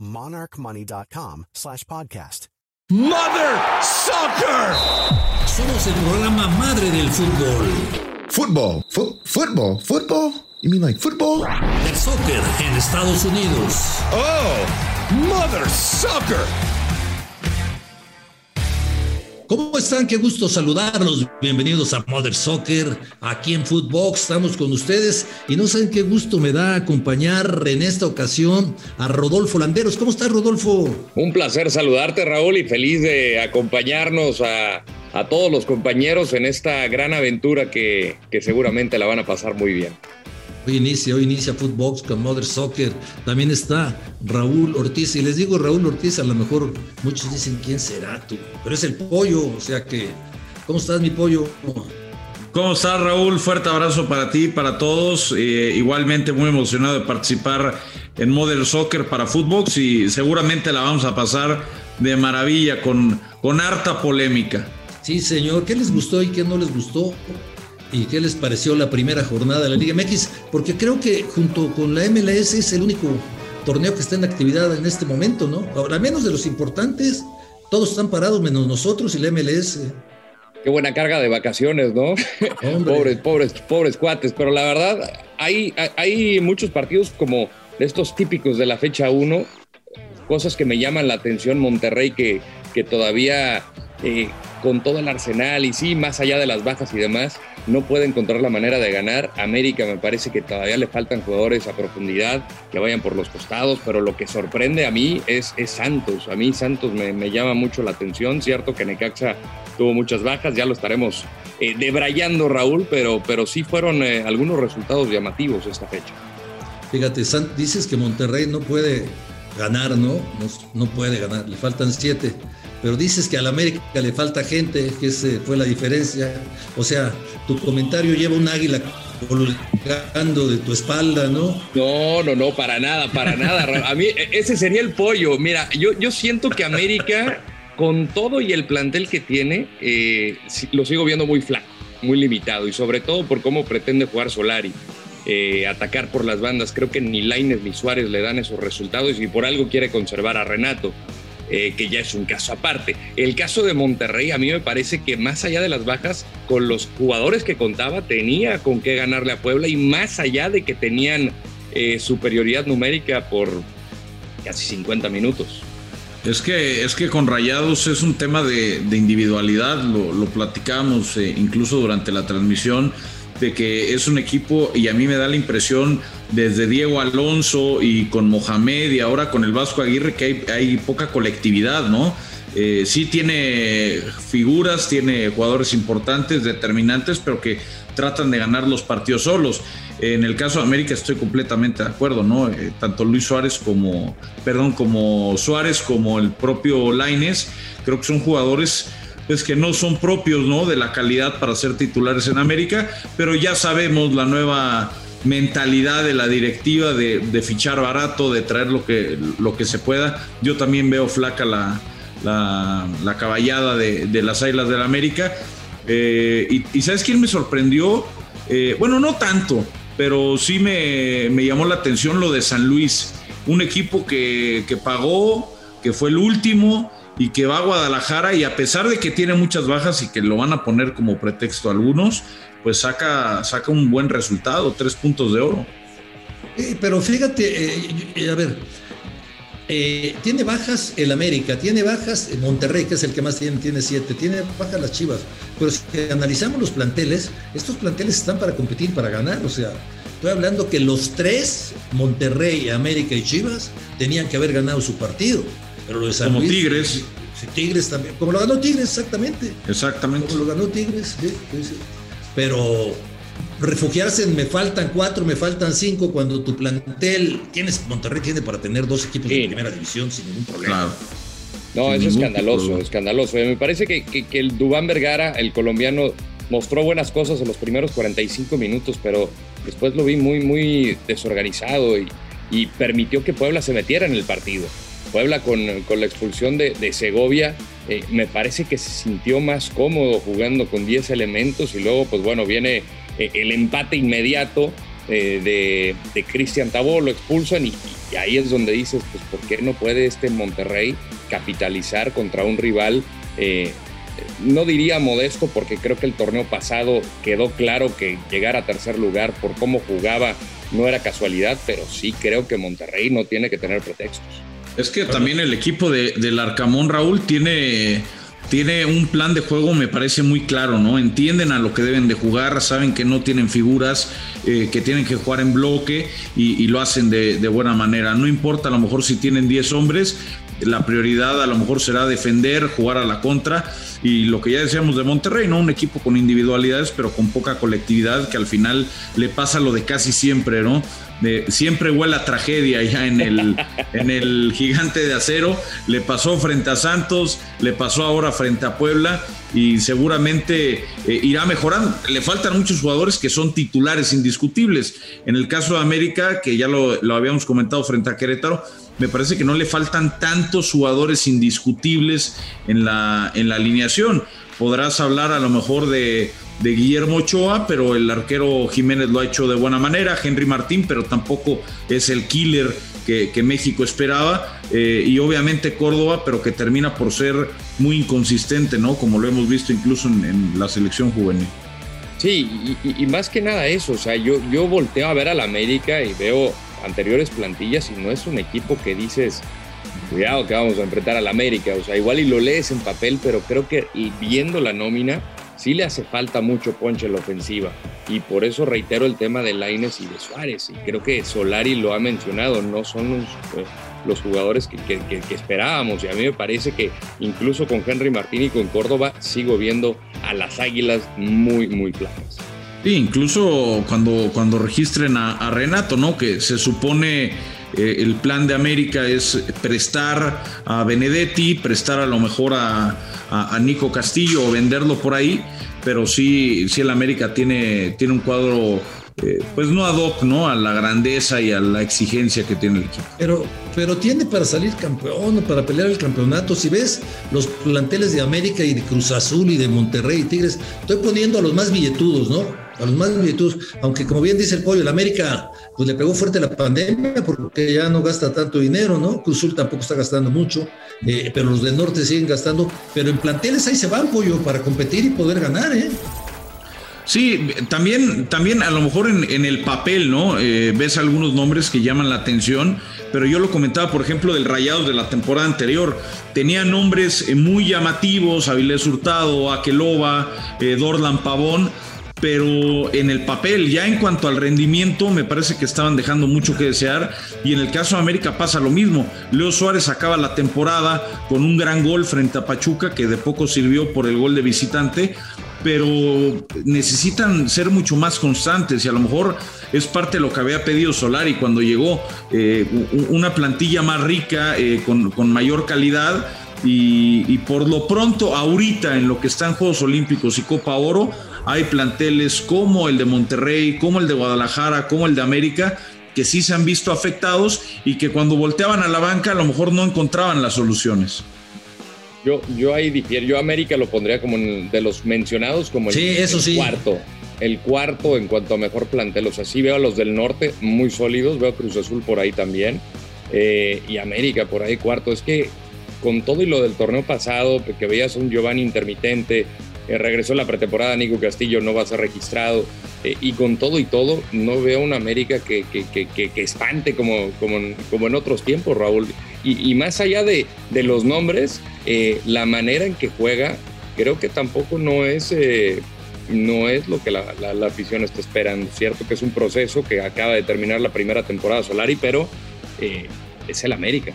monarchmoney.com slash podcast. Mother Soccer. Somos el programa madre del fútbol. Football. Fo- football. Football? You mean like football? El soccer en Estados Unidos. Oh, Mother Soccer. ¿Cómo están? Qué gusto saludarlos. Bienvenidos a Mother Soccer. Aquí en Footbox estamos con ustedes y no saben qué gusto me da acompañar en esta ocasión a Rodolfo Landeros. ¿Cómo estás, Rodolfo? Un placer saludarte, Raúl, y feliz de acompañarnos a, a todos los compañeros en esta gran aventura que, que seguramente la van a pasar muy bien. Hoy inicia, hoy inicia Footbox con Mother Soccer. También está Raúl Ortiz. Y les digo Raúl Ortiz, a lo mejor muchos dicen quién será tú, pero es el pollo. O sea que, ¿cómo estás, mi pollo? ¿Cómo estás, Raúl? Fuerte abrazo para ti, para todos. Eh, igualmente muy emocionado de participar en Model Soccer para Footbox y seguramente la vamos a pasar de maravilla con, con harta polémica. Sí, señor. ¿Qué les gustó y qué no les gustó? ¿Y qué les pareció la primera jornada de la Liga MX? Porque creo que junto con la MLS es el único torneo que está en actividad en este momento, ¿no? Ahora, menos de los importantes, todos están parados menos nosotros y la MLS. Qué buena carga de vacaciones, ¿no? Pobres, pobres, pobres cuates. Pero la verdad, hay, hay- muchos partidos como estos típicos de la fecha 1, cosas que me llaman la atención. Monterrey que, que todavía eh, con todo el arsenal y sí, más allá de las bajas y demás, no puede encontrar la manera de ganar. América me parece que todavía le faltan jugadores a profundidad que vayan por los costados, pero lo que sorprende a mí es, Santos. A mí Santos me, llama mucho la atención. Cierto que Necaxa tuvo muchas bajas, ya lo estaremos eh, debrayando, Raúl, pero, pero sí fueron eh, algunos resultados llamativos esta fecha. Fíjate, dices que Monterrey no puede ganar. No, no puede ganar, le faltan siete. Pero dices que al América le falta gente, que esa fue la diferencia. O sea, tu comentario lleva un águila colgando de tu espalda, ¿no? No, no, no, para nada, para nada. A mí e- ese sería el pollo. Mira, yo, yo siento que América, con todo y el plantel que tiene, eh, lo sigo viendo muy flaco, muy limitado y sobre todo por cómo pretende jugar Solari. eh, atacar por las bandas, creo que ni Laines ni Suárez le dan esos resultados y por algo quiere conservar a Renato. Eh, que ya es un caso aparte. El caso de Monterrey, a mí me parece que más allá de las bajas, con los jugadores que contaba, tenía con qué ganarle a Puebla y más allá de que tenían eh, superioridad numérica por casi 50 minutos. Es que, es que con Rayados es un tema de, individualidad, lo, lo platicamos eh, incluso durante la transmisión, de que es un equipo y a mí me da la impresión desde Diego Alonso y con Mohamed y ahora con el Vasco Aguirre que hay, poca colectividad, ¿no? Eh, sí tiene figuras, tiene jugadores importantes, determinantes, pero que tratan de ganar los partidos solos. En el caso de América estoy completamente de acuerdo, ¿no? Eh, tanto Luis Suárez como, perdón, como Suárez como el propio Laines, creo que son jugadores pues que no son propios, ¿no? De la calidad para ser titulares en América, pero ya sabemos la nueva mentalidad de la directiva de, fichar barato, de traer lo que, lo que se pueda. Yo también veo flaca la, la, caballada de, las Águilas del la América. Eh, y, ¿sabes quién me sorprendió? Eh, bueno, no tanto, pero sí me, llamó la atención lo de San Luis, un equipo que, que pagó, que fue el último y que va a Guadalajara y a pesar de que tiene muchas bajas y que lo van a poner como pretexto algunos, pues saca, saca un buen resultado, tres puntos de oro. pero fíjate, a ver, eh, tiene bajas el América, tiene bajas Monterrey, que es el que más tiene, tiene siete, tiene bajas las Chivas. Pero si analizamos los planteles, estos planteles están para competir, para ganar. O sea, estoy hablando que los tres, Monterrey, América y Chivas, tenían que haber ganado su partido. Pero lo de Como Tigres. Tigres también. Como lo ganó Tigres, exactamente. Exactamente. Como lo ganó Tigres. Pero refugiarse en me faltan cuatro, me faltan cinco, cuando tu plantel, tienes, Monterrey tiene para tener dos equipos de primera división sin ningún problema. No, es escandaloso, escandaloso. Me parece que, el Dubán Vergara, el colombiano, mostró buenas cosas en los primeros 45 minutos, pero después lo vi muy, muy desorganizado y, permitió que Puebla se metiera en el partido. Puebla con, la expulsión de, Segovia, eh, me parece que se sintió más cómodo jugando con 10 elementos y luego, pues bueno, viene eh, el empate inmediato eh, de, de Cristian Tabó, lo expulsan y, ahí es donde dices, pues ¿por qué no puede este Monterrey capitalizar contra un rival? No diría modesto porque creo que el torneo pasado quedó claro que llegar a tercer lugar por cómo jugaba no era casualidad, pero sí creo que Monterrey no tiene que tener pretextos. Es que también el equipo de, del Arcamón Raúl tiene tiene un plan de juego, me parece muy claro, ¿no? Entienden a lo que deben de jugar, saben que no tienen figuras, eh, que tienen que jugar en bloque y, lo hacen de, buena manera. No importa a lo mejor si tienen 10 hombres, la prioridad a lo mejor será defender, jugar a la contra y lo que ya decíamos de Monterrey, ¿no? Un equipo con individualidades pero con poca colectividad que al final le pasa lo de casi siempre, ¿no? Siempre huele a tragedia ya en el, en el gigante de acero. Le pasó frente a Santos, le pasó ahora frente a Puebla y seguramente eh, irá mejorando. Le faltan muchos jugadores que son titulares indiscutibles. En el caso de América, que ya lo, lo habíamos comentado frente a Querétaro, me parece que no le faltan tantos jugadores indiscutibles en la, en la alineación. Podrás hablar a lo mejor de, de Guillermo Ochoa, pero el arquero Jiménez lo ha hecho de buena manera, Henry Martín, pero tampoco es el killer que, México esperaba, eh, y obviamente Córdoba, pero que termina por ser muy inconsistente, ¿no? Como lo hemos visto incluso en, la selección juvenil. Sí, y, más que nada eso, o sea, yo, yo volteo a ver al América y veo anteriores plantillas y no es un equipo que dices, cuidado que vamos a enfrentar al América, o sea, igual y lo lees en papel, pero creo que viendo la nómina, sí le hace falta mucho ponche en la ofensiva. Y por eso reitero el tema de Laines y de Suárez. Y creo que Solari lo ha mencionado, no son los, eh, jugadores que, esperábamos. Y a mí me parece que incluso con Henry Martín y con Córdoba sigo viendo a las águilas muy, muy claras. Sí, incluso cuando, cuando registren a, Renato, ¿no? Que se supone eh, el plan de América es prestar a Benedetti, prestar a lo mejor a, a, Nico Castillo o venderlo por ahí, pero sí, sí el América tiene, tiene un cuadro, eh, pues no ad hoc, ¿no? A la grandeza y a la exigencia que tiene el equipo. Pero, pero tiene para salir campeón, para pelear el campeonato. Si ves los planteles de América y de Cruz Azul y de Monterrey y Tigres, estoy poniendo a los más billetudos, ¿no? A los más billetudos, aunque como bien dice el pollo, el América pues le pegó fuerte la pandemia porque ya no gasta tanto dinero, ¿no? Cruzul tampoco está gastando mucho, eh, pero los del norte siguen gastando, pero en planteles ahí se van, pollo, para competir y poder ganar, ¿eh? Sí, también, también a lo mejor en, el papel, ¿no? Eh, ves algunos nombres que llaman la atención, pero yo lo comentaba, por ejemplo, del Rayados de la temporada anterior. Tenía nombres eh, muy llamativos, Avilés Hurtado, Aqueloba, Dorlan Pavón, pero en el papel, ya en cuanto al rendimiento, me parece que estaban dejando mucho que desear. Y en el caso de América pasa lo mismo. Leo Suárez acaba la temporada con un gran gol frente a Pachuca, que de poco sirvió por el gol de visitante, pero necesitan ser mucho más constantes y a lo mejor es parte de lo que había pedido Solari cuando llegó, eh, una plantilla más rica, eh, con, mayor calidad. Y, y, por lo pronto, ahorita en lo que están Juegos Olímpicos y Copa Oro, hay planteles como el de Monterrey, como el de Guadalajara, como el de América, que sí se han visto afectados y que cuando volteaban a la banca a lo mejor no encontraban las soluciones. Yo, yo ahí difiero. Yo América lo pondría como de los mencionados como el, sí, eso el sí. cuarto. El cuarto en cuanto a mejor plantel. O sea, sí veo a los del norte muy sólidos. Veo a Cruz Azul por ahí también. Eh, y América por ahí cuarto. Es que con todo y lo del torneo pasado, que veías un Giovanni intermitente, eh, regresó la pretemporada Nico Castillo, no va a ser registrado. Eh, y con todo y todo, no veo una América que, que, que, que espante como, como, como, en otros tiempos, Raúl. Y, y más allá de, de los nombres, eh, la manera en que juega, creo que tampoco no es, no es lo que la, la, afición está esperando. Cierto que es un proceso que acaba de terminar la primera temporada Solari, pero es el América.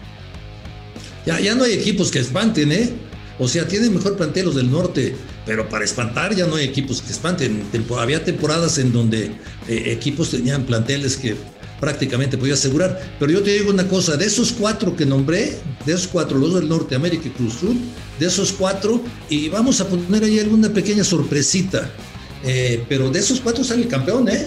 Ya, ya no hay equipos que espanten, ¿eh? O sea, tienen mejor plantel los del norte, pero para espantar ya no hay equipos que espanten. Tempo, había temporadas en donde eh, equipos tenían planteles que prácticamente podía asegurar. Pero yo te digo una cosa, de esos cuatro que nombré, de esos cuatro, los del norte, América y Cruz Azul, de esos cuatro, y vamos a poner ahí alguna pequeña sorpresita, eh, pero de esos cuatro sale el campeón, ¿eh?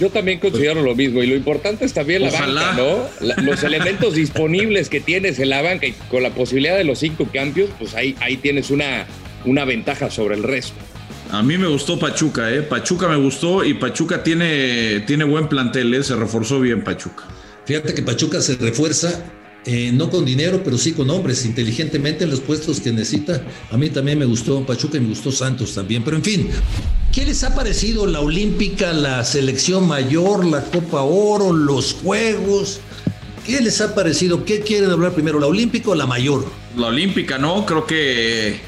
Yo también considero lo mismo y lo importante es también la Ojalá. banca, ¿no? La, los elementos disponibles que tienes en la banca y con la posibilidad de los cinco cambios, pues ahí, ahí tienes una, una ventaja sobre el resto. A mí me gustó Pachuca, ¿eh? Pachuca me gustó y Pachuca tiene, tiene buen plantel, ¿eh? Se reforzó bien Pachuca. Fíjate que Pachuca se refuerza, eh, no con dinero, pero sí con hombres, inteligentemente en los puestos que necesita. A mí también me gustó Pachuca y me gustó Santos también. Pero en fin, ¿qué les ha parecido la Olímpica, la selección mayor, la Copa Oro, los Juegos? ¿Qué les ha parecido? ¿Qué quieren hablar primero, la Olímpica o la mayor? La Olímpica, ¿no? Creo que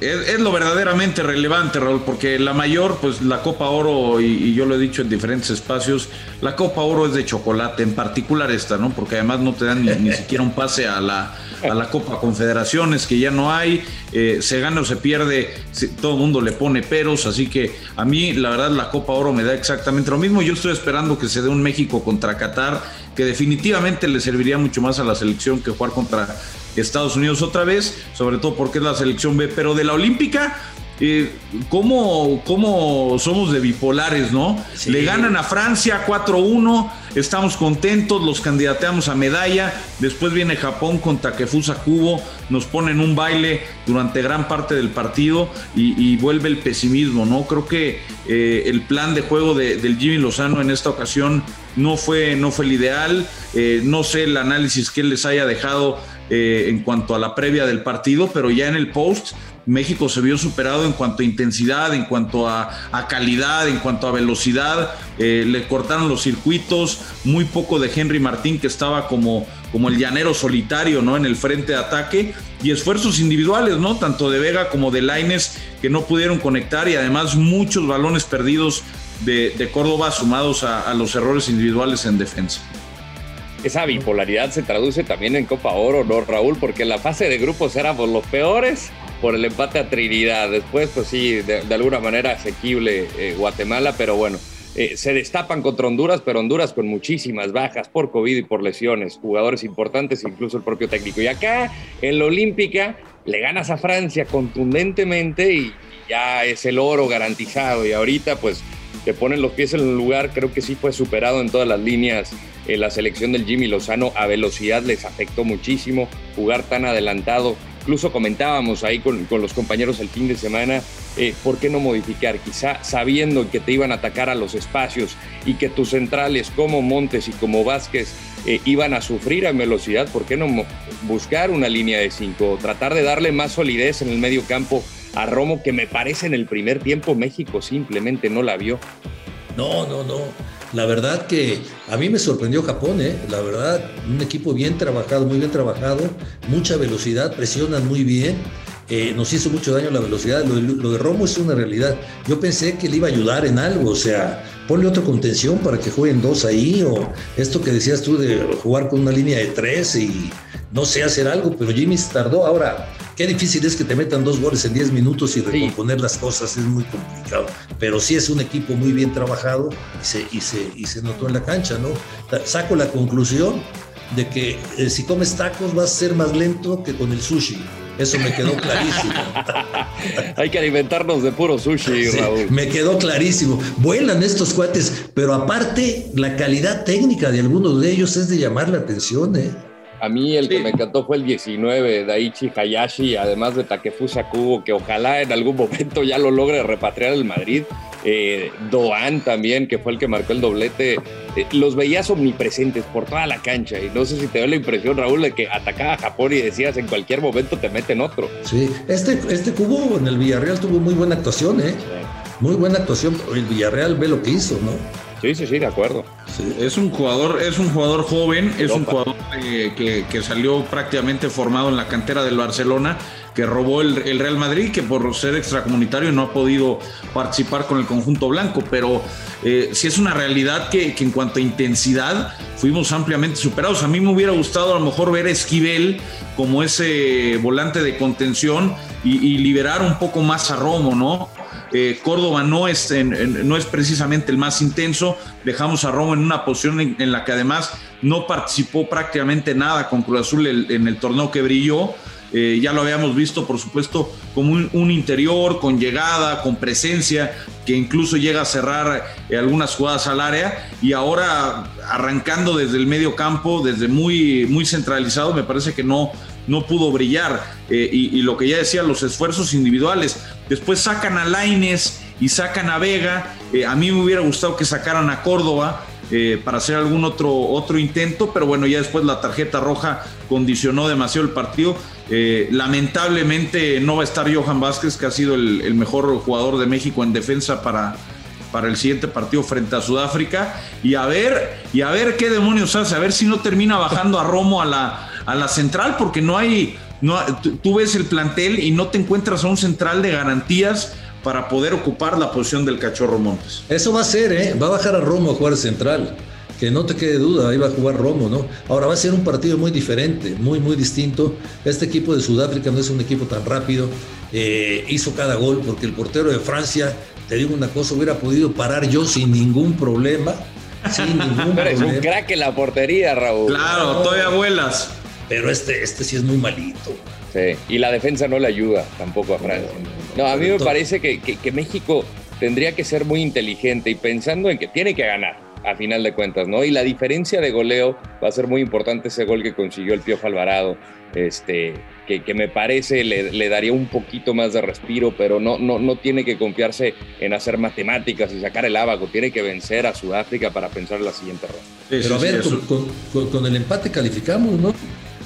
es, es, lo verdaderamente relevante, Raúl, porque la mayor, pues la Copa Oro, y, y, yo lo he dicho en diferentes espacios, la Copa Oro es de chocolate, en particular esta, ¿no? Porque además no te dan ni, ni siquiera un pase a la, a la Copa Confederaciones, que ya no hay, eh, se gana o se pierde, todo el mundo le pone peros, así que a mí la verdad la Copa Oro me da exactamente lo mismo, yo estoy esperando que se dé un México contra Qatar, que definitivamente le serviría mucho más a la selección que jugar contra Estados Unidos otra vez, sobre todo porque es la selección B, pero de la Olímpica, eh, ¿cómo, ¿cómo, somos de bipolares, no? Sí. Le ganan a Francia 4-1, estamos contentos, los candidateamos a medalla, después viene Japón con Takefusa Kubo, nos ponen un baile durante gran parte del partido y, y vuelve el pesimismo, ¿no? Creo que eh, el plan de juego de, del Jimmy Lozano en esta ocasión no fue, no fue el ideal, eh, no sé el análisis que él les haya dejado eh, en cuanto a la previa del partido, pero ya en el post México se vio superado en cuanto a intensidad, en cuanto a, calidad, en cuanto a velocidad. Eh, le cortaron los circuitos, muy poco de Henry Martín que estaba como, como el llanero solitario ¿no? en el frente de ataque y esfuerzos individuales, ¿no? tanto de Vega como de Laines que no pudieron conectar y además muchos balones perdidos de, de Córdoba sumados a, a los errores individuales en defensa esa bipolaridad se traduce también en Copa Oro, ¿no, Raúl? Porque en la fase de grupos éramos los peores por el empate a Trinidad. Después, pues sí, de, alguna manera asequible eh, Guatemala, pero bueno, eh, se destapan contra Honduras, pero Honduras con muchísimas bajas por COVID y por lesiones, jugadores importantes, incluso el propio técnico. Y acá, en la Olímpica, le ganas a Francia contundentemente y ya es el oro garantizado. Y ahorita, pues, te ponen los pies en el lugar, creo que sí fue superado en todas las líneas eh, la selección del Jimmy Lozano a velocidad les afectó muchísimo jugar tan adelantado. Incluso comentábamos ahí con, los compañeros el fin de semana, eh, ¿por qué no modificar? Quizá sabiendo que te iban a atacar a los espacios y que tus centrales como Montes y como Vázquez eh, iban a sufrir en velocidad, ¿por qué no buscar una línea de cinco? Tratar de darle más solidez en el medio campo a Romo, que me parece en el primer tiempo México simplemente no la vio. No, no, no. La verdad que a mí me sorprendió Japón, ¿eh? la verdad, un equipo bien trabajado, muy bien trabajado, mucha velocidad, presionan muy bien, eh, nos hizo mucho daño la velocidad, lo de, lo de, Romo es una realidad. Yo pensé que le iba a ayudar en algo, o sea, ponle otra contención para que jueguen dos ahí, o esto que decías tú de jugar con una línea de tres y no sé hacer algo, pero Jimmy tardó. Ahora, qué difícil es que te metan dos goles en 10 minutos y recomponer sí. las cosas, es muy complicado. Pero sí es un equipo muy bien trabajado y se, y se, y se notó en la cancha, ¿no? Saco la conclusión de que eh, si comes tacos vas a ser más lento que con el sushi. Eso me quedó clarísimo. Hay que alimentarnos de puro sushi, sí, Raúl. Me quedó clarísimo. Vuelan estos cuates, pero aparte, la calidad técnica de algunos de ellos es de llamar la atención, ¿eh? A mí el que me encantó fue el 19, Daichi Hayashi, además de Takefusa Kubo, que ojalá en algún momento ya lo logre repatriar el Madrid. Eh, Doan también, que fue el que marcó el doblete. Eh, los veías omnipresentes por toda la cancha. Y no sé si te dio la impresión, Raúl, de que atacaba a Japón y decías en cualquier momento te meten otro. Sí, este, este Cubo en el Villarreal tuvo muy buena actuación, ¿eh? Muy buena actuación. El Villarreal ve lo que hizo, ¿no? Sí, sí, sí, de acuerdo. Es un jugador, es un jugador joven, es un jugador que, que, salió prácticamente formado en la cantera del Barcelona, que robó el, el, Real Madrid, que por ser extracomunitario no ha podido participar con el conjunto blanco, pero eh, sí es una realidad que, que, en cuanto a intensidad fuimos ampliamente superados. A mí me hubiera gustado a lo mejor ver a Esquivel como ese volante de contención y, y liberar un poco más a Romo, ¿no? Eh, Córdoba no es, no es precisamente el más intenso. Dejamos a Romo en una posición en, la que además no participó prácticamente nada con Cruz Azul en el torneo que brilló. Eh, ya lo habíamos visto, por supuesto, como un, interior, con llegada, con presencia, que incluso llega a cerrar eh, algunas jugadas al área. Y ahora, arrancando desde el medio campo, desde muy, muy centralizado, me parece que no, no pudo brillar. Eh, y, lo que ya decía, los esfuerzos individuales. Después sacan a Laines y sacan a Vega. Eh, a mí me hubiera gustado que sacaran a Córdoba. Eh, para hacer algún otro, otro intento, pero bueno, ya después la tarjeta roja condicionó demasiado el partido. lamentablemente no va a estar Johan Vázquez, que ha sido el, mejor jugador de México en defensa para, para el siguiente partido frente a Sudáfrica. Y a ver, y a ver qué demonios hace, a ver si no termina bajando a Romo a la, a la central, porque no hay, no, tú ves el plantel y no te encuentras a un central de garantías para poder ocupar la posición del cachorro Montes. Eso va a ser, ¿eh? va a bajar a Romo a jugar central. Que no te quede duda, ahí va a jugar Romo, ¿no? Ahora va a ser un partido muy diferente, muy, muy distinto. Este equipo de Sudáfrica no es un equipo tan rápido. Eh, hizo cada gol porque el portero de Francia, te digo una cosa, hubiera podido parar yo sin ningún problema. Sin ningún problema. Es un crack en la portería, Raúl. Claro, todavía vuelas pero este, este sí es muy malito. Sí, y la defensa no le ayuda tampoco a Francia. No, a mí me parece que, que, México tendría que ser muy inteligente y pensando en que tiene que ganar a final de cuentas, ¿no? Y la diferencia de goleo va a ser muy importante ese gol que consiguió el Piojo Alvarado, este, que, que me parece le, le, daría un poquito más de respiro, pero no, no, no tiene que confiarse en hacer matemáticas y sacar el abaco, tiene que vencer a Sudáfrica para pensar en la siguiente ronda. pero a ver, con, con, con el empate calificamos, ¿no?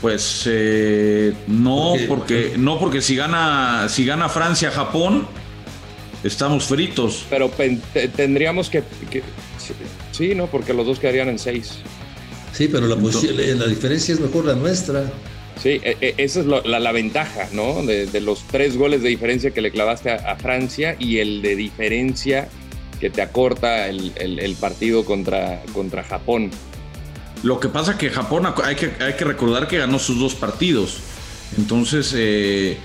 Pues eh, no, porque no porque si gana si gana Francia Japón estamos fritos. Pero tendríamos que, sí, no, porque los dos quedarían en seis. Sí, pero la, la diferencia es mejor la nuestra. Sí, e, e, esa es la, ventaja, ¿no? De, los tres goles de diferencia que le clavaste a, Francia y el de diferencia que te acorta el, el partido contra, contra Japón. Lo que pasa que Japón hay que, hay que recordar que ganó sus dos partidos. Entonces eh,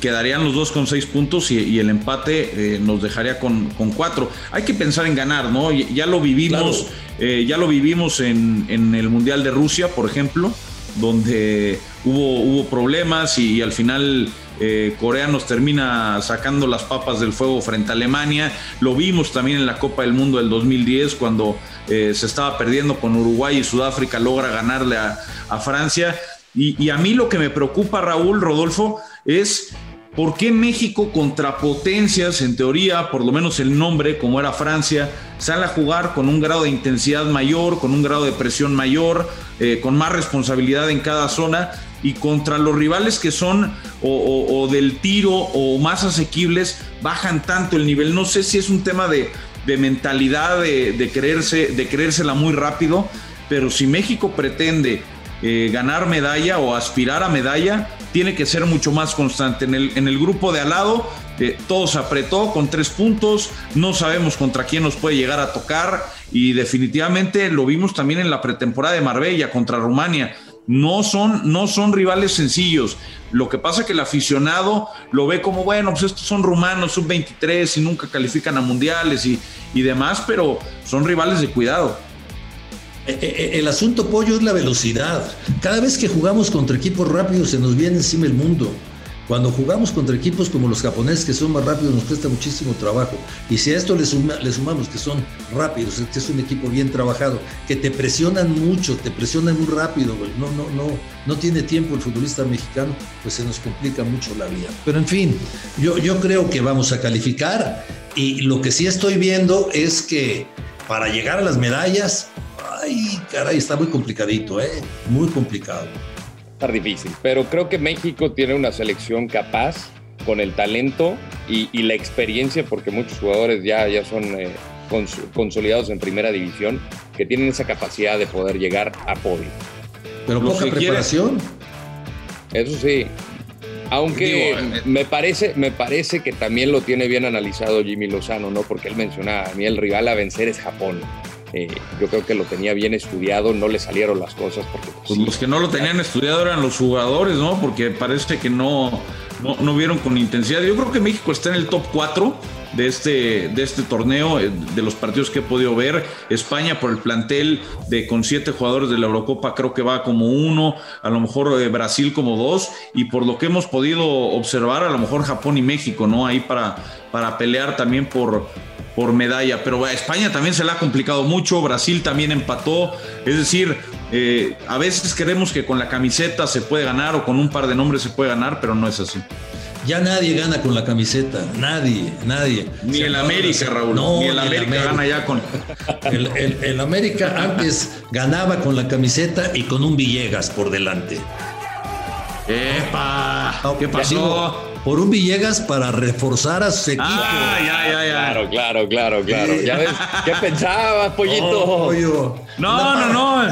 quedarían los dos con seis puntos y, el empate eh, nos dejaría con, cuatro. Hay que pensar en ganar, ¿no? Ya lo vivimos, eh, ya lo vivimos en, el Mundial de Rusia, por ejemplo, donde hubo, hubo problemas y, al final Corea nos termina sacando las papas del fuego frente a Alemania. Lo vimos también en la Copa del Mundo del 2010 cuando eh, se estaba perdiendo con Uruguay y Sudáfrica logra ganarle a, Francia. Y, a mí lo que me preocupa, Raúl, Rodolfo, es por qué México contra potencias, en teoría, por lo menos el nombre, como era Francia, sale a jugar con un grado de intensidad mayor, con un grado de presión mayor, eh, con más responsabilidad en cada zona y contra los rivales que son o, del tiro o más asequibles, bajan tanto el nivel. No sé si es un tema de, de mentalidad de, creerse, de creérsela muy rápido, pero si México pretende eh, ganar medalla o aspirar a medalla, tiene que ser mucho más constante. En el, en el grupo de al lado, eh, todo se apretó con tres puntos, no sabemos contra quién nos puede llegar a tocar y definitivamente lo vimos también en la pretemporada de Marbella contra Rumania no son, no son rivales sencillos. Lo que pasa es que el aficionado lo ve como, bueno, pues estos son rumanos, sub-23 y nunca califican a mundiales y, y demás, pero son rivales de cuidado. Eh, eh, eh, el asunto, Pollo, es la velocidad. Cada vez que jugamos contra equipos rápidos se nos viene encima el mundo. Cuando jugamos contra equipos como los japoneses, que son más rápidos, nos cuesta muchísimo trabajo. Y si a esto le, sumamos que son rápidos, que es un equipo bien trabajado, que te presionan mucho, te presionan muy rápido, no, no, no, no tiene tiempo el futbolista mexicano, pues se nos complica mucho la vida. Pero en fin, yo, yo creo que vamos a calificar y lo que sí estoy viendo es que para llegar a las medallas, ay, caray, está muy complicadito, ¿eh? Muy complicado difícil, pero creo que México tiene una selección capaz con el talento y, la experiencia, porque muchos jugadores ya, ya son eh, consolidados en primera división, que tienen esa capacidad de poder llegar a podio. Pero poca preparación. Eso sí. Aunque eh, me parece, me parece que también lo tiene bien analizado Jimmy Lozano, ¿no? Porque él mencionaba, a mí el rival a vencer es Japón. Eh, yo creo que lo tenía bien estudiado, no le salieron las cosas. Porque, pues, pues los que no lo tenían estudiado eran los jugadores, ¿no? Porque parece que no, no, vieron con intensidad. Yo creo que México está en el top 4 de este, de este torneo, eh, de los partidos que he podido ver. España por el plantel de con siete jugadores de la Eurocopa creo que va como uno, a lo mejor eh, Brasil como dos, y por lo que hemos podido observar, a lo mejor Japón y México, ¿no? Ahí para, para pelear también por, por medalla. Pero a España también se le ha complicado mucho, Brasil también empató. Es decir, eh, a veces creemos que con la camiseta se puede ganar o con un par de nombres se puede ganar, pero no es así. Ya nadie gana con la camiseta, nadie, nadie. Ni el América, Raúl. No, ni el América, gana ya con. El, el, América antes ganaba con la camiseta y con un Villegas por delante. ¡Epa! ¿Qué pasó? Por un Villegas para reforzar a su equipo. Ah, ya, ya, ya. Claro, claro, claro, claro. ¿Ya ves qué pensabas, pollito? No, no, no.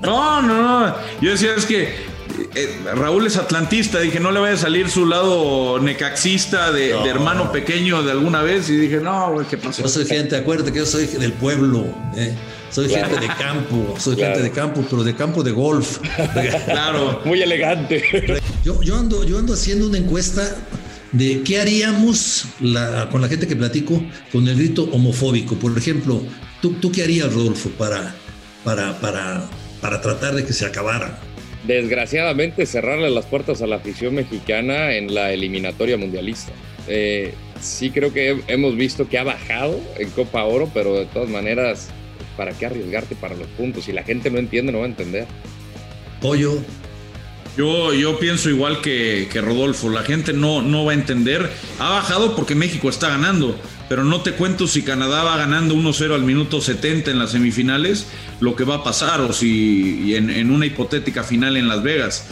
No, no, no. Yo decía, es que eh, Raúl es atlantista, dije, no le vaya a salir su lado necaxista de, hermano pequeño de alguna vez. Y dije, no, güey, ¿qué pasó? Yo soy gente, acuérdate que yo soy del pueblo. ¿eh? Soy gente de campo, soy gente de campo, pero de campo de golf. claro, muy elegante. Yo, yo, ando, yo ando haciendo una encuesta de qué haríamos con la gente que platico con el grito homofóbico. Por ejemplo, ¿tú, tú qué harías, Rodolfo, para, para, para, para tratar de que se acabara? Desgraciadamente, cerrarle las puertas a la afición mexicana en la eliminatoria mundialista. Eh, sí creo que hemos visto que ha bajado en Copa Oro, pero de todas maneras ¿para qué arriesgarte para los puntos? Si la gente no entiende, no va a entender. Pollo. Yo, yo pienso igual que, Rodolfo, la gente no, no va a entender. Ha bajado porque México está ganando, pero no te cuento si Canadá va ganando 1-0 al minuto 70 en las semifinales, lo que va a pasar, o si en, en una hipotética final en Las Vegas.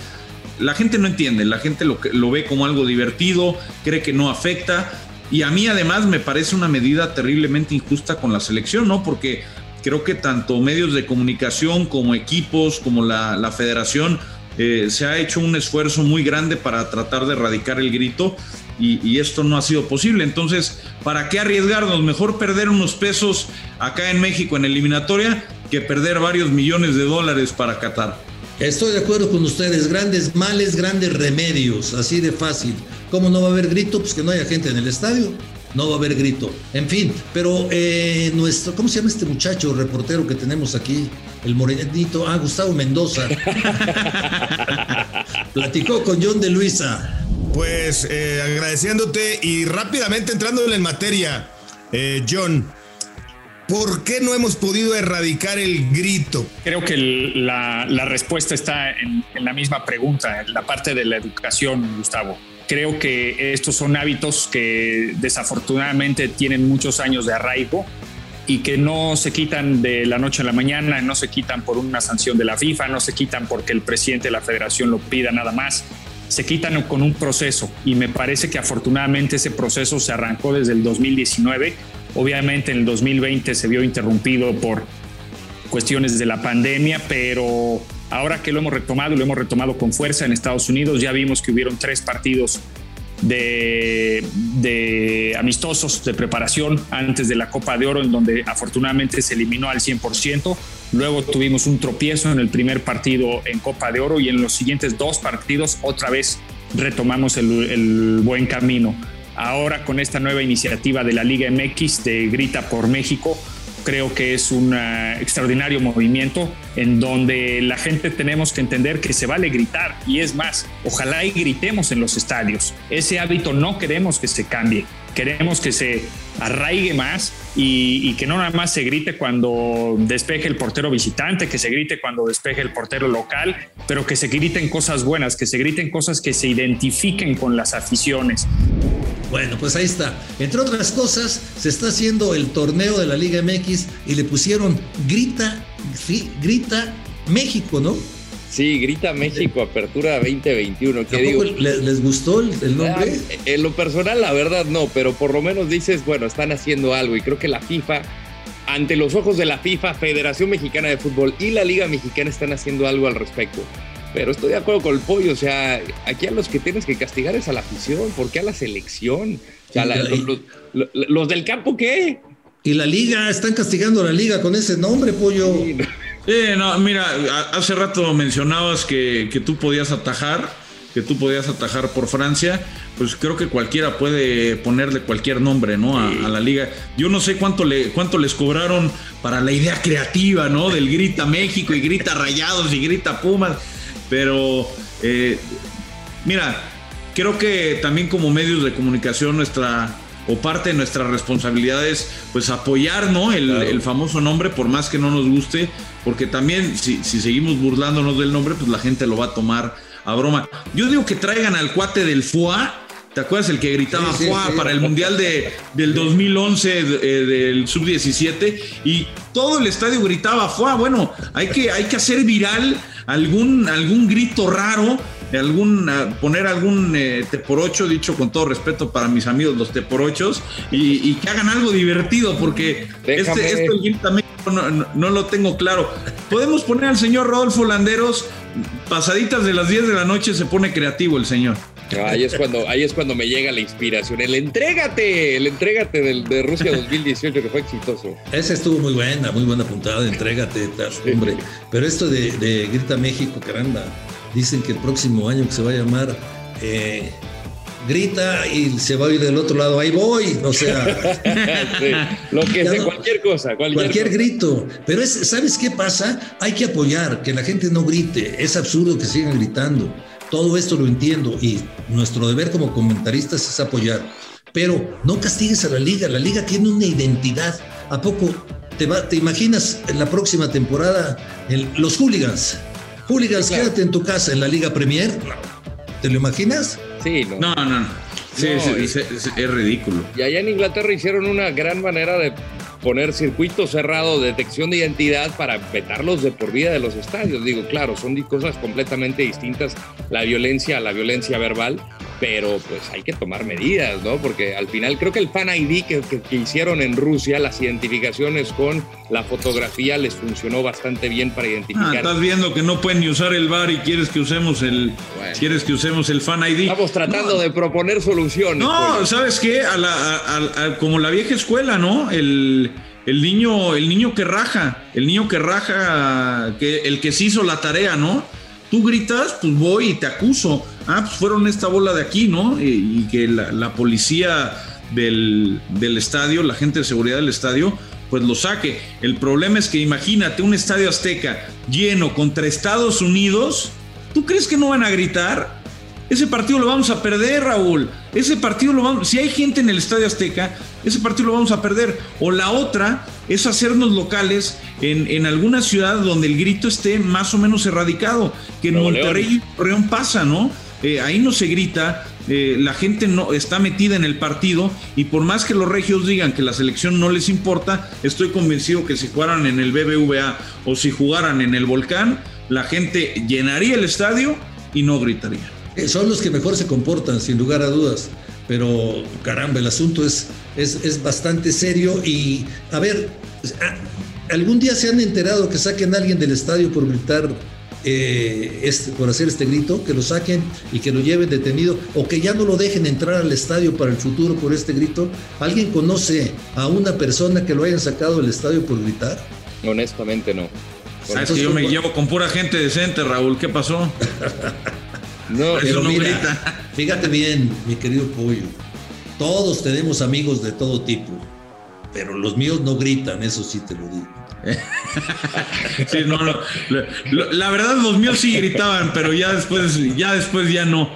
La gente no entiende, la gente lo, lo ve como algo divertido, cree que no afecta, y a mí además me parece una medida terriblemente injusta con la selección, ¿no? Porque creo que tanto medios de comunicación como equipos, como la, federación, eh, se ha hecho un esfuerzo muy grande para tratar de erradicar el grito y, esto no ha sido posible. Entonces, ¿para qué arriesgarnos? Mejor perder unos pesos acá en México en eliminatoria que perder varios millones de dólares para Qatar. Estoy de acuerdo con ustedes, grandes males, grandes remedios, así de fácil. ¿Cómo no va a haber grito? Pues que no haya gente en el estadio no va a haber grito. En fin, pero eh, nuestro, ¿cómo se llama este muchacho reportero que tenemos aquí? El morenito, ah, Gustavo Mendoza. Platicó con John de Luisa. Pues eh, agradeciéndote y rápidamente entrando en materia, eh, John, ¿por qué no hemos podido erradicar el grito? Creo que la, respuesta está en, en la misma pregunta, en la parte de la educación, Gustavo Creo que estos son hábitos que desafortunadamente tienen muchos años de arraigo y que no se quitan de la noche a la mañana, no se quitan por una sanción de la FIFA, no se quitan porque el presidente de la federación lo pida nada más, se quitan con un proceso y me parece que afortunadamente ese proceso se arrancó desde el 2019, obviamente en el 2020 se vio interrumpido por cuestiones de la pandemia, pero Ahora que lo hemos retomado, lo hemos retomado con fuerza en Estados Unidos, ya vimos que hubieron tres partidos de, amistosos de preparación antes de la Copa de Oro, en donde afortunadamente se eliminó al 100%. Luego tuvimos un tropiezo en el primer partido en Copa de Oro y en los siguientes dos partidos otra vez retomamos el, el buen camino. Ahora con esta nueva iniciativa de la Liga MX de Grita por México, creo que es un extraordinario movimiento en donde la gente tenemos que entender que se vale gritar y es más, ojalá y gritemos en los estadios. Ese hábito no queremos que se cambie, queremos que se arraigue más y, que no nada más se grite cuando despeje el portero visitante, que se grite cuando despeje el portero local, pero que se griten cosas buenas, que se griten cosas que se identifiquen con las aficiones. Bueno, pues ahí está. Entre otras cosas, se está haciendo el torneo de la Liga MX y le pusieron Grita, Grita México, ¿no? Sí, Grita México, Apertura 2021. ¿Qué digo? Les, gustó el, nombre? Ah, en lo personal, la verdad no, pero por lo menos dices, bueno, están haciendo algo y creo que la FIFA, ante los ojos de la FIFA, Federación Mexicana de Fútbol y la Liga Mexicana están haciendo algo al respecto. Pero estoy de acuerdo con el pollo, o sea, aquí a los que tienes que castigar es a la afición, ¿por qué a la selección? O sea, los, del campo, ¿qué? Y la liga, están castigando a la liga con ese nombre, pollo. Eh, no, mira, hace rato mencionabas que, tú podías atajar, que tú podías atajar por Francia, pues creo que cualquiera puede ponerle cualquier nombre, ¿no? A, la liga. Yo no sé cuánto, le, cuánto les cobraron para la idea creativa, ¿no? Del grita México y grita Rayados y grita Pumas, pero eh, mira, creo que también como medios de comunicación nuestra o parte de nuestra responsabilidad es pues apoyar ¿no? el, famoso nombre por más que no nos guste, porque también si, seguimos burlándonos del nombre, pues la gente lo va a tomar a broma. Yo digo que traigan al cuate del FUA, ¿te acuerdas el que gritaba FUA para el Mundial de, del 2011 eh, del Sub-17? Y todo el estadio gritaba FUA. Bueno, hay que, hay que hacer viral algún, algún grito raro algún, poner algún eh, te por ocho, dicho con todo respeto para mis amigos los te por ochos, y, que hagan algo divertido, porque este, esto no, no, lo tengo claro. Podemos poner al señor Rodolfo Landeros, pasaditas de las 10 de la noche se pone creativo el señor. Ahí, es cuando, ahí es cuando me llega la inspiración. El entrégate, el entrégate del, de Rusia 2018 que fue exitoso. Esa estuvo muy buena, muy buena puntada, entrégate, hombre. Pero esto de, de Grita México, caramba, Dicen que el próximo año que se va a llamar eh, grita y se va a ir del otro lado, ahí voy, o sea. lo que sea, cualquier cosa, cualquier, grito. Pero es, ¿sabes qué pasa? Hay que apoyar, que la gente no grite, es absurdo que sigan gritando. Todo esto lo entiendo y nuestro deber como comentaristas es apoyar. Pero no castigues a la liga, la liga tiene una identidad. ¿A poco te, va, te imaginas en la próxima temporada los hooligans? Hooligans, quédate en tu casa en la Liga Premier. ¿Te lo imaginas? Sí, no. No, no. Sí, es, ridículo. Y allá en Inglaterra hicieron una gran manera de poner circuito cerrado, detección de identidad para vetarlos de por vida de los estadios. Digo, claro, son cosas completamente distintas, la violencia a la violencia verbal, pero pues hay que tomar medidas, ¿no? Porque al final creo que el Fan ID que, hicieron en Rusia, las identificaciones con la fotografía les funcionó bastante bien para identificar. Ah, estás viendo que no pueden ni usar el bar y quieres que usemos el quieres que usemos el Fan ID. Estamos tratando de proponer soluciones. No, pues. ¿sabes qué? como la vieja escuela, ¿no? El, el niño, el niño que raja, el niño que raja, que, el que se hizo la tarea, ¿no? Tú gritas, pues voy y te acuso. Ah, pues fueron esta bola de aquí, ¿no? Y, que la, policía del, estadio, la gente de seguridad del estadio, pues lo saque. El problema es que imagínate un estadio azteca lleno contra Estados Unidos. ¿Tú crees que no van a gritar? Ese partido lo vamos a perder, Raúl. Ese partido lo vamos. Si hay gente en el Estadio Azteca, ese partido lo vamos a perder. O la otra es hacernos locales en, alguna ciudad donde el grito esté más o menos erradicado. Que en Monterrey y Torreón pasa, ¿no? Eh, ahí no se grita, eh, la gente no está metida en el partido y por más que los regios digan que la selección no les importa, estoy convencido que si jugaran en el BBVA o si jugaran en el Volcán, la gente llenaría el estadio y no gritaría. Eh, son los que mejor se comportan, sin lugar a dudas. Pero caramba, el asunto es, es, bastante serio y, a ver, ¿algún día se han enterado que saquen a alguien del estadio por gritar, eh, este, por hacer este grito, que lo saquen y que lo lleven detenido o que ya no lo dejen entrar al estadio para el futuro por este grito? ¿Alguien conoce a una persona que lo hayan sacado del estadio por gritar? Honestamente no. Sabes que yo me llevo con pura gente decente, Raúl, ¿qué pasó? No, pero fíjate bien, mi querido Pollo. Todos tenemos amigos de todo tipo. pero los míos no gritan, eso sí te lo digo. sí, no, no, la verdad los míos sí gritaban, pero ya después ya después ya no.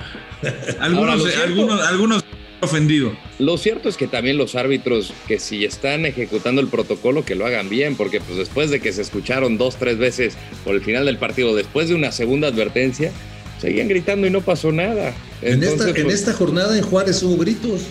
Algunos, algunos, algunos ofendido. Lo cierto es que también los árbitros que si están ejecutando el protocolo que lo hagan bien, porque pues después de que se escucharon dos, tres veces por el final del partido, después de una segunda advertencia, seguían gritando y no pasó nada. en, esta, en pues, esta jornada en Juárez hubo gritos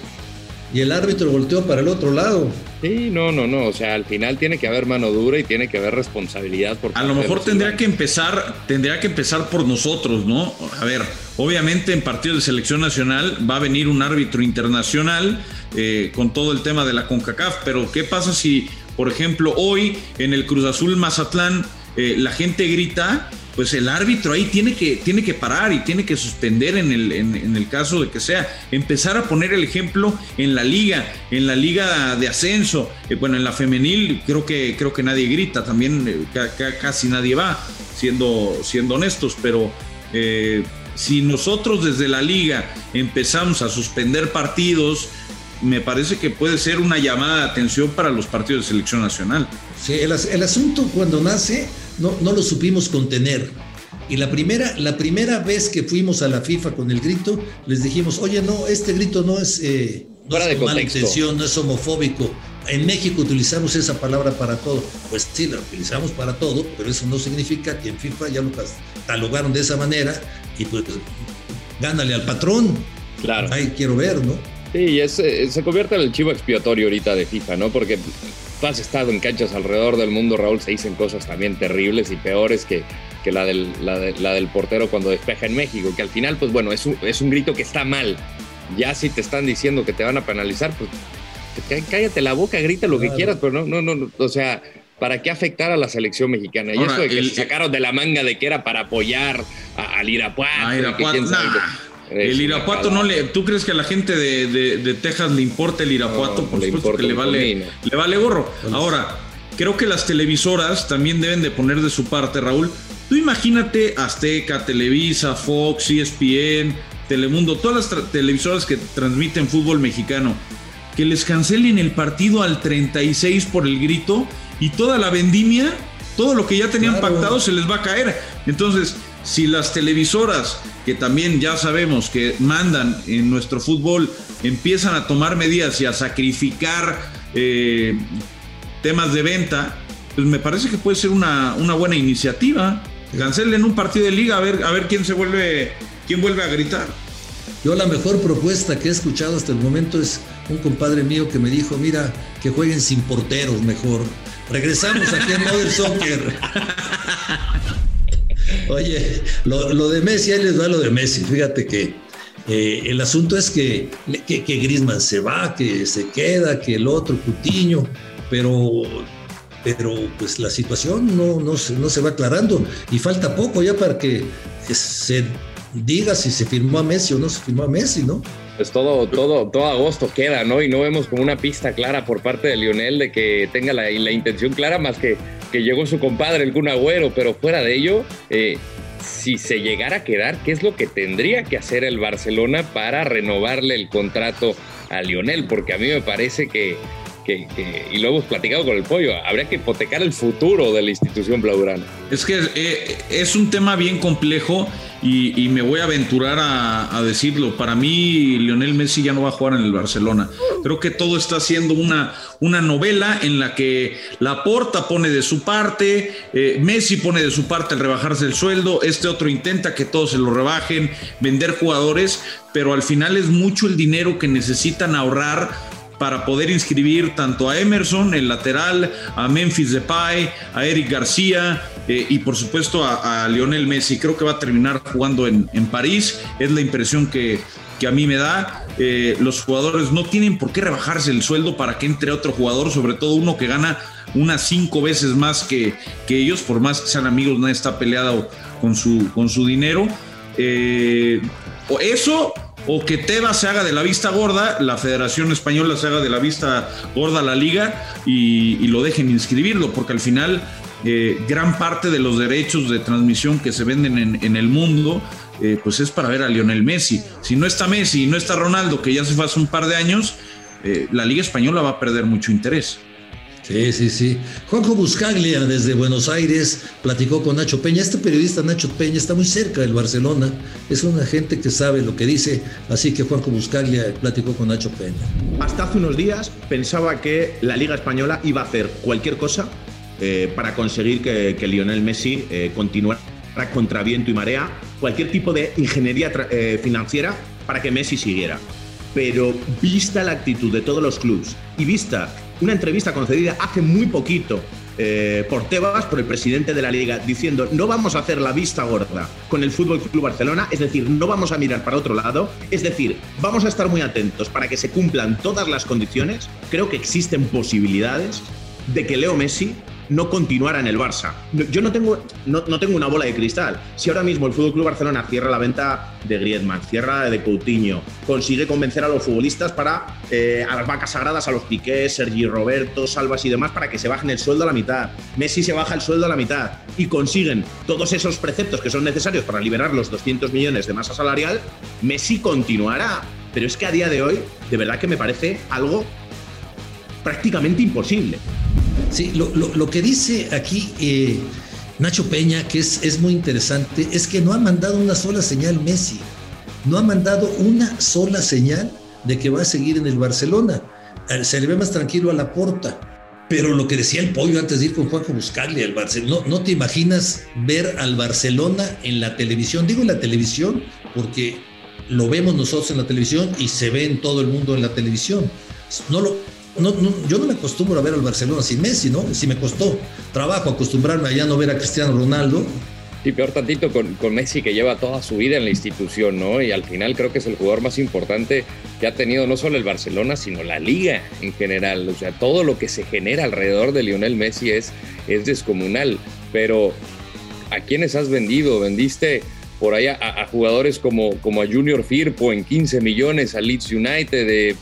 y el árbitro volteó para el otro lado. Sí, no, no, no. O sea, al final tiene que haber mano dura y tiene que haber responsabilidad. Por a lo mejor tendría que empezar, tendría que empezar por nosotros, ¿no? A ver, obviamente en partidos de selección nacional va a venir un árbitro internacional eh, con todo el tema de la CONCACAF, pero ¿qué pasa si, por ejemplo, hoy en el Cruz Azul Mazatlán eh, la gente grita pues el árbitro ahí tiene que, tiene que parar y tiene que suspender en el, en, el caso de que sea. Empezar a poner el ejemplo en la liga, en la liga de ascenso. Eh, bueno, en la femenil creo que, creo que nadie grita, también eh, casi nadie va, siendo, siendo honestos, pero eh, si nosotros desde la liga empezamos a suspender partidos, me parece que puede ser una llamada de atención para los partidos de selección nacional. Sí, el, el asunto cuando nace no, no lo supimos contener. Y la primera, la primera vez que fuimos a la FIFA con el grito, les dijimos, oye, no, este grito no es, eh, no es mala intención, no es homofóbico. En México utilizamos esa palabra para todo. Pues sí, la utilizamos para todo, pero eso no significa que en FIFA ya lo catalogaron de esa manera y pues gánale al patrón. Claro. Ahí quiero ver, ¿no? Sí, es, eh, se convierte en el chivo expiatorio ahorita de FIFA, ¿no? Porque tú has estado en canchas alrededor del mundo, Raúl, se dicen cosas también terribles y peores que, que la, del, la, del portero cuando despeja en México, que al final, pues bueno, es un, es un grito que está mal. Ya si te están diciendo que te van a penalizar, pues cállate la boca, grita lo que quieras, pero no, no, no, o sea, ¿para qué afectar a la selección mexicana? Y eso de que sacaron de la manga de que era para apoyar al Irapuato. A Irapuato, el Irapuato no le. ¿Tú crees que a la gente de, Texas le importa el Irapuato? Por supuesto que le vale, le vale gorro. Ahora, creo que las televisoras también deben de poner de su parte, Raúl. Tú imagínate Azteca, Televisa, Fox, ESPN, Telemundo, todas las televisoras que transmiten fútbol mexicano, que les cancelen el partido al 36 por el grito y toda la vendimia, todo lo que ya tenían pactado se les va a caer. Entonces, si las televisoras, que también ya sabemos que mandan en nuestro fútbol, empiezan a tomar medidas y a sacrificar eh, temas de venta, pues me parece que puede ser una, buena iniciativa. Cancelen un partido de liga a ver, a ver quién se vuelve, quién vuelve a gritar. Yo la mejor propuesta que he escuchado hasta el momento es un compadre mío que me dijo, mira, que jueguen sin porteros mejor. Regresamos aquí en Modern Soccer. Oye, lo, de Messi, ahí les da lo de Messi. Fíjate que eh, el asunto es que, que, que, Griezmann se va, que se queda, que el otro Cutiño, pero, pero pues la situación no, no, no se va aclarando y falta poco ya para que se diga si se firmó a Messi o no se firmó a Messi, ¿no? Pues todo, todo, todo agosto queda, ¿no? Y no vemos como una pista clara por parte de Lionel de que tenga la, la intención clara más que que llegó su compadre, el Kun Agüero, pero fuera de ello, eh, si se llegara a quedar, ¿qué es lo que tendría que hacer el Barcelona para renovarle el contrato a Lionel? Porque a mí me parece que, y lo hemos platicado con el pollo, habría que hipotecar el futuro de la institución blaugrana. Es que eh, es un tema bien complejo y, me voy a aventurar a, decirlo. Para mí, Lionel Messi ya no va a jugar en el Barcelona. Creo que todo está siendo una, una novela en la que la Porta pone de su parte, eh, Messi pone de su parte al rebajarse el sueldo, este otro intenta que todos se lo rebajen, vender jugadores, pero al final es mucho el dinero que necesitan ahorrar para poder inscribir tanto a Emerson, el lateral, a Memphis Depay, a Eric García eh, y por supuesto a, Lionel Messi. Creo que va a terminar jugando en, París, es la impresión que, que a mí me da. Eh, los jugadores no tienen por qué rebajarse el sueldo para que entre otro jugador, sobre todo uno que gana unas cinco veces más que, que ellos, por más que sean amigos, nadie está peleado con su, con su dinero. Eh, eso o que Tebas se haga de la vista gorda, la Federación Española se haga de la vista gorda la liga y, lo dejen inscribirlo, porque al final eh, gran parte de los derechos de transmisión que se venden en, el mundo, eh, pues es para ver a Lionel Messi. Si no está Messi y no está Ronaldo, que ya se fue hace un par de años, eh, la liga española va a perder mucho interés. Sí, sí, sí. Juanjo Buscaglia desde Buenos Aires platicó con Nacho Peña. Este periodista Nacho Peña está muy cerca del Barcelona. Es una gente que sabe lo que dice. Así que Juanjo Buscaglia platicó con Nacho Peña. Hasta hace unos días pensaba que la Liga Española iba a hacer cualquier cosa eh, para conseguir que, Lionel Messi eh, continuara contra viento y marea, cualquier tipo de ingeniería eh, financiera para que Messi siguiera. Pero vista la actitud de todos los clubes y vista una entrevista concedida hace muy poquito eh, por Tebas, por el presidente de la liga, diciendo no vamos a hacer la vista gorda con el Fútbol Club Barcelona, es decir, no vamos a mirar para otro lado, es decir, vamos a estar muy atentos para que se cumplan todas las condiciones. Creo que existen posibilidades de que Leo Messi no continuara en el Barça. Yo no tengo, no, tengo una bola de cristal. Si ahora mismo el Fútbol Club Barcelona cierra la venta de Griezmann, cierra de Coutinho, consigue convencer a los futbolistas para eh, a las vacas sagradas, a los Piqués, Sergi Roberto, Salvas y demás, para que se bajen el sueldo a la mitad. Messi se baja el sueldo a la mitad y consiguen todos esos preceptos que son necesarios para liberar los 200 millones de masa salarial. Messi continuará. Pero es que a día de hoy, de verdad que me parece algo prácticamente imposible. Sí, lo, que dice aquí eh, Nacho Peña, que es, es muy interesante, es que no ha mandado una sola señal Messi. No ha mandado una sola señal de que va a seguir en el Barcelona. Eh, se le ve más tranquilo a la porta. Pero lo que decía el pollo antes de ir con Juanjo Buscarle al Barcelona, no, no te imaginas ver al Barcelona en la televisión. Digo en la televisión porque lo vemos nosotros en la televisión y se ve en todo el mundo en la televisión. No lo, no, yo no me acostumbro a ver al Barcelona sin Messi, ¿no? Si me costó trabajo acostumbrarme a ya no ver a Cristiano Ronaldo. Y peor tantito con, con, Messi que lleva toda su vida en la institución, ¿no? Y al final creo que es el jugador más importante que ha tenido no solo el Barcelona, sino la liga en general. O sea, todo lo que se genera alrededor de Lionel Messi es, es descomunal. Pero, ¿a quiénes has vendido? Vendiste por ahí a, jugadores como, como a Junior Firpo en 15 millones, a Leeds United, de,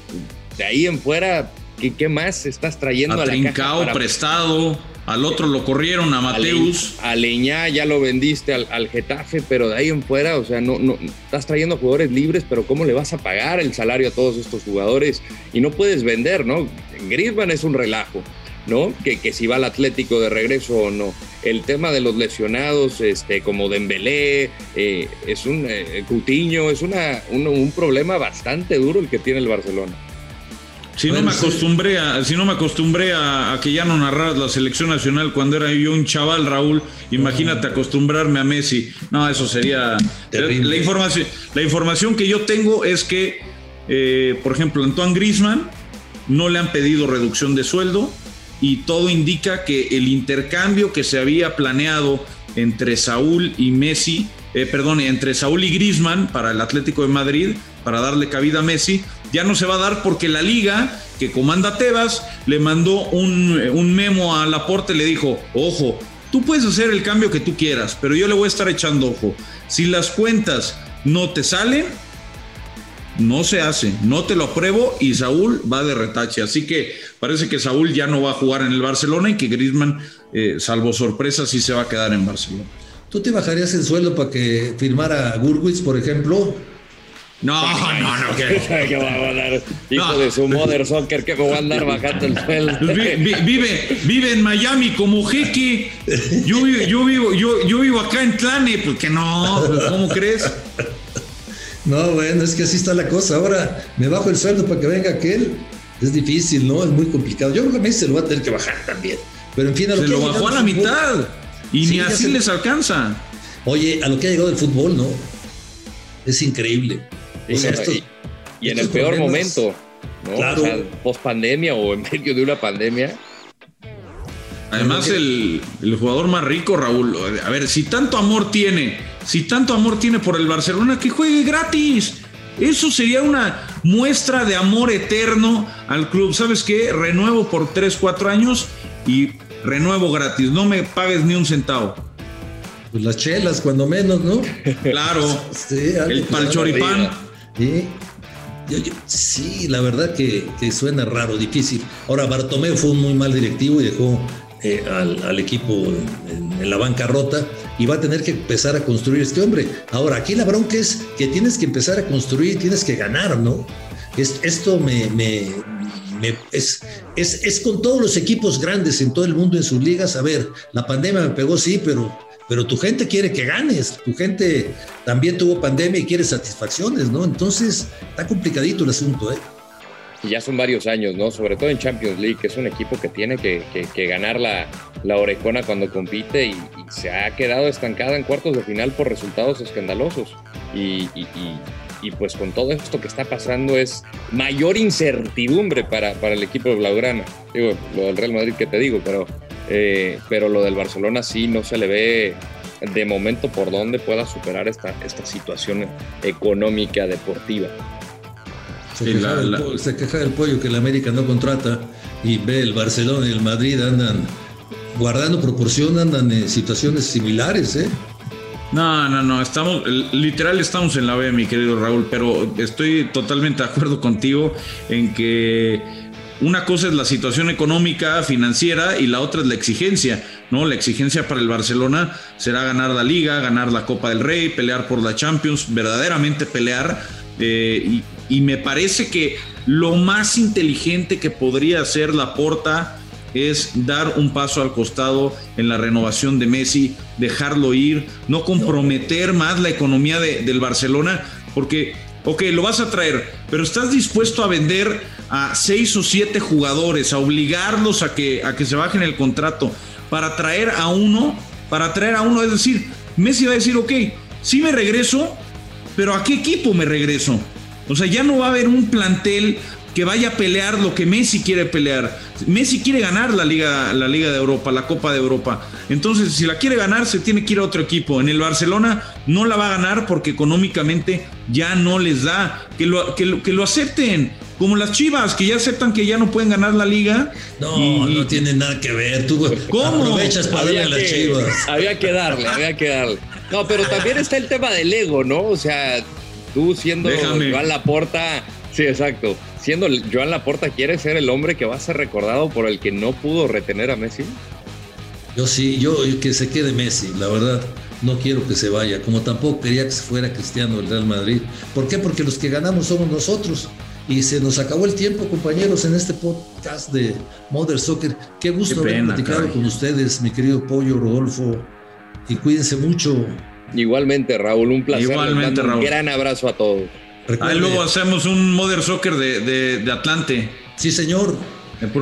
de ahí en fuera ¿Qué, qué más estás trayendo a, a la prestado, al otro lo corrieron, a Mateus. A, Leñá ya lo vendiste al, Getafe, pero de ahí en fuera, o sea, no, no, estás trayendo jugadores libres, pero ¿cómo le vas a pagar el salario a todos estos jugadores? Y no puedes vender, ¿no? Griezmann es un relajo. ¿no? Que, que, si va al Atlético de regreso o no. El tema de los lesionados, este, como Dembélé, eh, es un eh, Cutiño, es una, un, problema bastante duro el que tiene el Barcelona. Si no, me acostumbré a, si no me acostumbré a, que ya no narraras la selección nacional cuando era yo un chaval, Raúl, imagínate acostumbrarme a Messi. No, eso sería... La información, la información que yo tengo es que, eh, por ejemplo, Antoine Grisman no le han pedido reducción de sueldo y todo indica que el intercambio que se había planeado entre Saúl y Messi, eh, perdón, entre Saúl y Grisman para el Atlético de Madrid, para darle cabida a Messi, ya no se va a dar porque la liga que comanda Tebas le mandó un, memo a Laporte le dijo, ojo, tú puedes hacer el cambio que tú quieras, pero yo le voy a estar echando ojo. Si las cuentas no te salen, no se hace, no te lo apruebo y Saúl va de retache. Así que parece que Saúl ya no va a jugar en el Barcelona y que Griezmann, eh, salvo sorpresa, sí se va a quedar en Barcelona. ¿Tú te bajarías el sueldo para que firmara Gurwitz, por ejemplo? No, no, no, que, que va a dar hijo de su mother soccer que me va a andar bajando el sueldo. Vive, vive en Miami como jeque. Yo, yo, vivo, yo, yo vivo acá en Tlane, pues que no, ¿cómo crees? No, bueno, es que así está la cosa. Ahora me bajo el sueldo para que venga aquel. Es difícil, ¿no? Es muy complicado. Yo creo que a mí se lo va a tener que bajar también. Pero en fin, a lo se lo bajó a la mitad. Y ni así les alcanza. Oye, a lo que ha llegado el fútbol, ¿no? Es increíble y, en el peor momento, ¿no? post pandemia o en medio de una pandemia. Además, el, jugador más rico, Raúl. A ver, si tanto amor tiene, si tanto amor tiene por el Barcelona, que juegue gratis. Eso sería una muestra de amor eterno al club. ¿Sabes qué? Renuevo por 3, 4 años y renuevo gratis. No me pagues ni un centavo. Pues las chelas, cuando menos, ¿no? Claro. el palchoripán. Sí, sí la verdad que, suena raro, difícil. Ahora, Bartomeu fue un muy mal directivo y dejó eh, al, equipo en, la bancarrota y va a tener que empezar a construir este hombre. Ahora, aquí la bronca es que tienes que empezar a construir, tienes que ganar, ¿no? esto me, es, es, es con todos los equipos grandes en todo el mundo, en sus ligas. A ver, la pandemia me pegó, sí, pero pero tu gente quiere que ganes, tu gente también tuvo pandemia y quiere satisfacciones, ¿no? Entonces, está complicadito el asunto, ¿eh? Y ya son varios años, ¿no? Sobre todo en Champions League, que es un equipo que tiene que, ganar la, la, cuando compite y, se ha quedado estancada en cuartos de final por resultados escandalosos. Y, y, pues con todo esto que está pasando es mayor incertidumbre para, para el equipo de Blaugrana. Digo, lo del Real Madrid que te digo, pero eh, pero lo del Barcelona sí no se le ve de momento por dónde pueda superar esta, esta situación económica deportiva. Se, queja del pollo que el América no contrata y ve el Barcelona y el Madrid andan guardando proporción, andan en situaciones similares, ¿eh? No, no, no, estamos, literal estamos en la B, mi querido Raúl, pero estoy totalmente de acuerdo contigo en que una cosa es la situación económica, financiera, y la otra es la exigencia, ¿no? La exigencia para el Barcelona será ganar la Liga, ganar la Copa del Rey, pelear por la Champions, verdaderamente pelear. Eh, y, me parece que lo más inteligente que podría hacer la Porta es dar un paso al costado en la renovación de Messi, dejarlo ir, no comprometer más la economía del Barcelona, porque, ok, lo vas a traer, pero estás dispuesto a vender a seis o siete jugadores, a obligarlos a que, a que se bajen el contrato para traer a uno, para traer a uno, es decir, Messi va a decir, ok, sí me regreso, pero ¿a qué equipo me regreso? O sea, ya no va a haber un plantel que vaya a pelear lo que Messi quiere pelear. Messi quiere ganar la Liga, la Liga de Europa, la Copa de Europa. Entonces, si la quiere ganar, se tiene que ir a otro equipo. En el Barcelona no la va a ganar porque económicamente ya no les da. Que lo, que que lo acepten. Como las Chivas, que ya aceptan que ya no pueden ganar la liga. No, no tiene nada que ver. Tú ¿Cómo? aprovechas para darle a las Chivas. Había que darle, había que darle. No, pero también está el tema del ego, ¿no? O sea, tú siendo Joan Laporta, sí, exacto. Siendo Joan Laporta, ¿quiere ser el hombre que va a ser recordado por el que no pudo retener a Messi? Yo sí, yo que se quede Messi, la verdad. No quiero que se vaya, como tampoco quería que se fuera Cristiano del Real Madrid. ¿Por qué? Porque los que ganamos somos nosotros. Y se nos acabó el tiempo, compañeros, en este podcast de Mother Soccer. Qué gusto haber platicado con ustedes, mi querido Pollo, Rodolfo. Y cuídense mucho. Igualmente, Raúl, un placer. Igualmente, Raúl. Un gran abrazo a todos. Ahí luego hacemos un Mother Soccer de, de, Atlante. Sí, señor.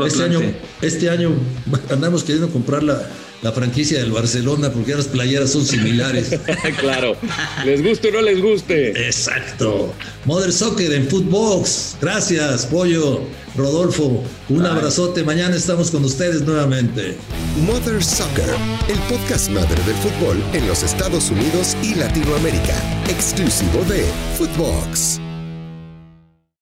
Este año, este año andamos queriendo comprar la, la franquicia del Barcelona, porque las playeras son similares. claro, les guste o no les guste. Exacto. Mother Soccer en Footbox. Gracias, Pollo, Rodolfo. Un abrazote. Mañana estamos con ustedes nuevamente. Mother Soccer, el podcast madre del fútbol en los Estados Unidos y Latinoamérica, exclusivo de Footbox.